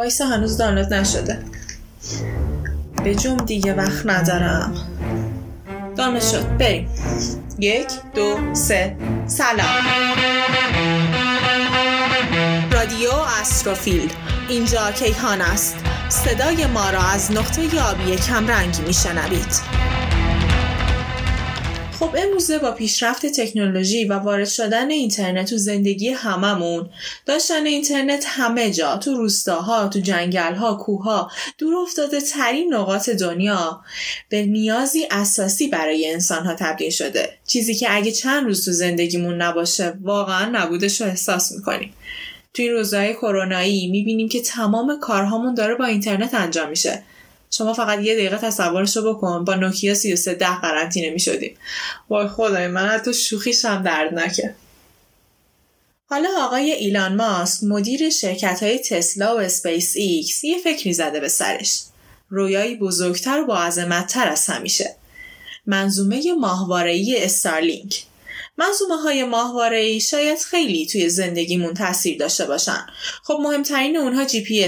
وایسا هنوز دانلود نشده. به جم دیگه وقت ندارم. دانلود شد. بریم. یک دو سه. سلام. رادیو استروفیل اینجا کیهان است. صدای ما را از نقطه یابی کمرنگ میشنوید. خب امروزه با پیشرفت تکنولوژی و وارد شدن اینترنت تو زندگی هممون داشتن اینترنت همه جا تو روستاها تو جنگلها کوهها دور افتاده ترین نقاط دنیا به نیازی اساسی برای انسانها تبدیل شده. چیزی که اگه چند روز تو زندگیمون نباشه واقعا نبودش رو احساس می‌کنیم. تو این روزهای کرونایی می‌بینیم که تمام کارهامون داره با اینترنت انجام میشه. شما فقط یه دقیقه تصورش رو بکن. با نوکیا 33 ده قرنطینه می شدیم وای خدای من حتی شوخیش هم دردناکه. حالا آقای ایلان ماسک مدیر شرکت های تسلا و اسپیس ایکس یه فکری زده به سرش. رویایی بزرگتر و با عظمتتر از همیشه. منظومه ماهواره‌ای استارلینک. منظومه های ماهواره شاید خیلی توی زندگیمون تاثیر داشته باشن. خب مهمترین اونها جی پی اس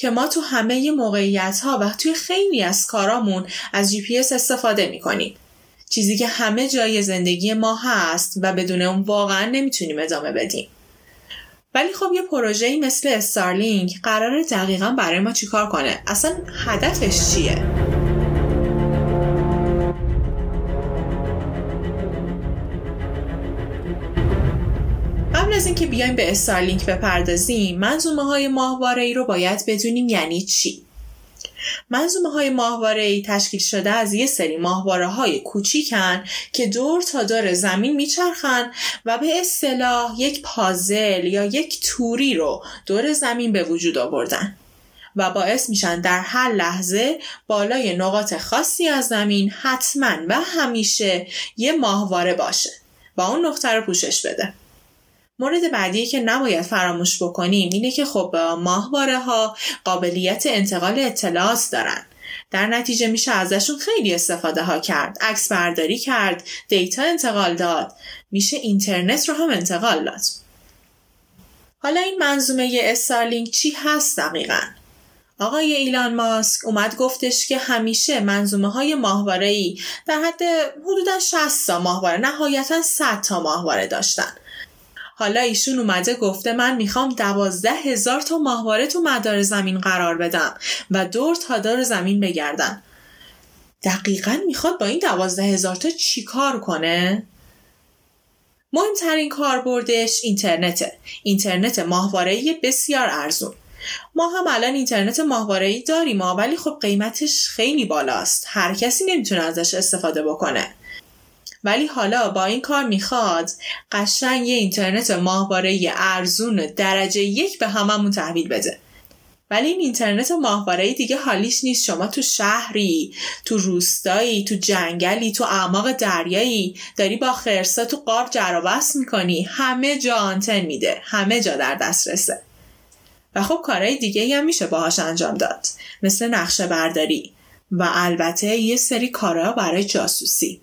که ما تو همه موقعیت ها و توی خیلی از کارامون از جی پی اس استفاده می‌کنیم. چیزی که همه جای زندگی ما هست و بدون اون واقعا نمی‌تونیم ادامه بدیم. ولی خب یه پروژه‌ای مثل استارلینک قرار دقیقا برای ما چیکار کنه؟ اصلا هدفش چیه؟ از اینکه بیایم به استارلینک بپردازیم منظومه های ماهواره ای رو باید بدونیم یعنی چی؟ منظومه های ماهواره ای تشکیل شده از یه سری ماهواره های کوچیکن که دور تا دور زمین میچرخن و به اصطلاح یک پازل یا یک توری رو دور زمین به وجود آوردن و باعث میشن در هر لحظه بالای نقاط خاصی از زمین حتما و همیشه یه ماهواره باشه و اون نقطه رو پوشش بده. مورد بعدی که نباید فراموش بکنیم اینه که خب ماهواره ها قابلیت انتقال اطلاعات دارن. در نتیجه میشه ازشون خیلی استفاده ها کرد. عکس برداری کرد دیتا انتقال داد. میشه اینترنت رو هم انتقال داد. حالا این منظومه استارلینک چی هست دقیقا؟ آقای ایلان ماسک اومد گفتش که همیشه منظومه های ماهواره ای در حد حدودا 60 تا ماهواره نهایتا 100 تا ماهواره داشتن. حالا ایشون اومده گفته من می‌خوام دوازده هزار تا ماهواره تو مدار زمین قرار بدم و دور تا دور زمین بگردن دقیقا می‌خواد با این دوازده هزار تا چی کار کنه؟ مهمترین کاربردش اینترنته. اینترنت ماهواره بسیار ارزون. ما هم الان اینترنت ماهواره داریم ولی خب قیمتش خیلی بالاست. هر کسی نمی‌تونه ازش استفاده بکنه. ولی حالا با این کار می‌خواد قشنگ یه اینترنت ماهواره ارزون درجه یک به هممون تحویل بده. ولی این اینترنت ماهواره دیگه حالیش نیست. شما تو شهری تو روستایی تو جنگلی تو اعماق دریایی داری با خرسا تو قاب جرابست می‌کنی. همه جا آنتن میده. همه جا در دسترسه. و خب کارهای دیگه هم میشه باهاش انجام داد. مثل نقشه برداری. و البته یه سری کارها برای جاسوسی.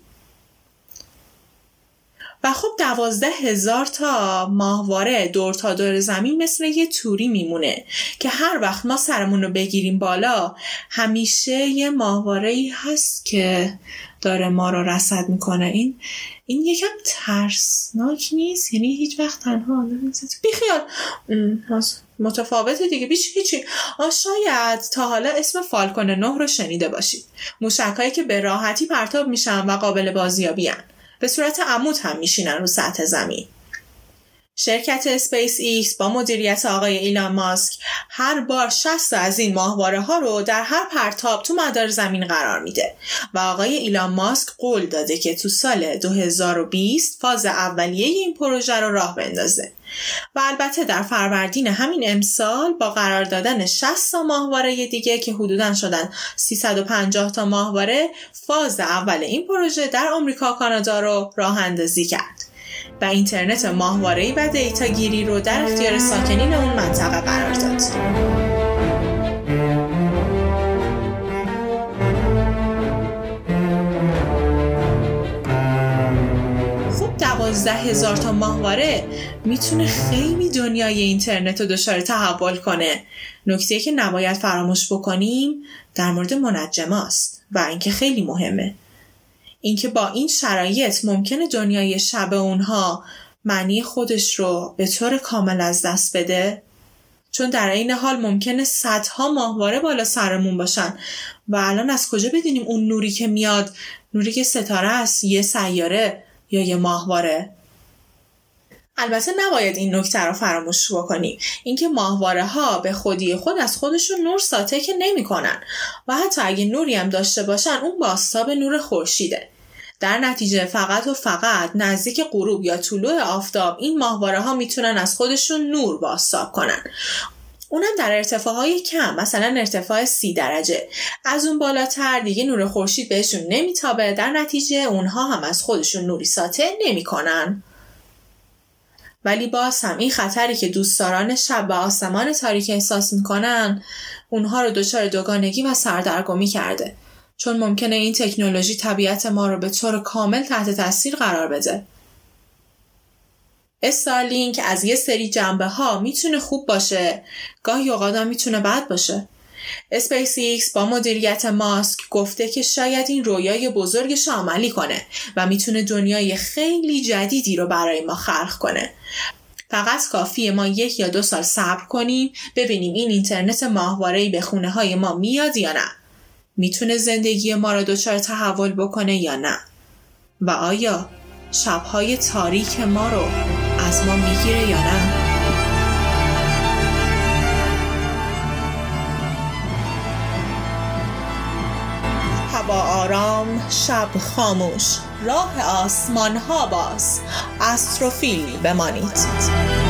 و خب دوازده هزار تا ماهواره دور تا دور زمین مثل یه توری میمونه که هر وقت ما سرمون رو بگیریم بالا همیشه یه ماهواره ای هست که داره ما رو رسد می‌کنه. این این یکم ترسناک نیست؟ یعنی هیچ وقت تنها بیخیال متفاوته دیگه. بیش هیچی. شاید تا حالا اسم فالکون نه رو شنیده باشید. موشکهایی که به راحتی پرتاب میشن و قابل بازیابی به صورت عمود هم میشینن رو سطح زمین. شرکت اسپیس ایکس با مدیریت آقای ایلان ماسک هر بار 60 از این ماهواره ها رو در هر پرتاب تو مدار زمین قرار میده و آقای ایلان ماسک قول داده که تو سال 2020 فاز اولیه این پروژه رو راه بندازه. و البته در فروردین همین امسال با قرار دادن 60 تا ماهواره دیگه که حدودا شدن 350 تا ماهواره فاز اول این پروژه در آمریکا کانادا رو راه اندازی کرد و اینترنت ماهواره و دیتا گیری رو در اختیار ساکنین اون منطقه قرار داد. دوازده هزار تا ماهواره می‌تونه خیلی دنیای اینترنت رو دچار تحول کنه. نکته که نباید فراموش بکنیم در مورد منجماست و اینکه خیلی مهمه. اینکه با این شرایط ممکنه دنیای شب اونها معنی خودش رو به طور کامل از دست بده. چون در این حال ممکنه صدها ماهواره بالا سرمون باشن. و الان از کجا بدونیم اون نوری که میاد؟ نوری که ستاره است یه سیاره. یا یه ماهواره؟ البته نباید این نکته رو فراموش بکنیم اینکه ماهواره ها به خودی خود از خودشون نور ساطع که نمی‌کنن و حتی اگه نوری هم داشته باشن اون باستاب نور خورشیده. در نتیجه فقط و فقط نزدیک غروب یا طلوع آفتاب این ماهواره ها می‌تونن از خودشون نور باستاب کنن. اونم در ارتفاع های کم مثلا ارتفاع سی درجه. از اون بالاتر دیگه نور خورشید بهشون نمیتابه در نتیجه اونها هم از خودشون نوری ساطع نمی‌کنن. ولی باز هم این خطری که دوستداران شب و آسمان تاریک احساس می‌کنن اونها رو دچار دوگانگی و سردرگمی کرده. چون ممکنه این تکنولوژی طبیعت ما رو به طور کامل تحت تاثیر قرار بده. استارلینک از یه سری جنبه ها می‌تونه خوب باشه. گاهی اوقات می‌تونه بد باشه. اسپیس ایکس با مدیریت ماسک گفته که شاید این رویای بزرگش عملی کنه و می‌تونه دنیای خیلی جدیدی رو برای ما خلق کنه. فقط کافیه ما یک یا دو سال صبر کنیم ببینیم این اینترنت ماهواره‌ای به خونه های ما میاد یا نه. می‌تونه زندگی ما را دچار تحول بکنه یا نه؟ و آیا شبهای تاریک ما رو از ما می‌گیره یا نه؟ هوا آرام شب خاموش راه آسمان ها باز. استروفیل بمانید.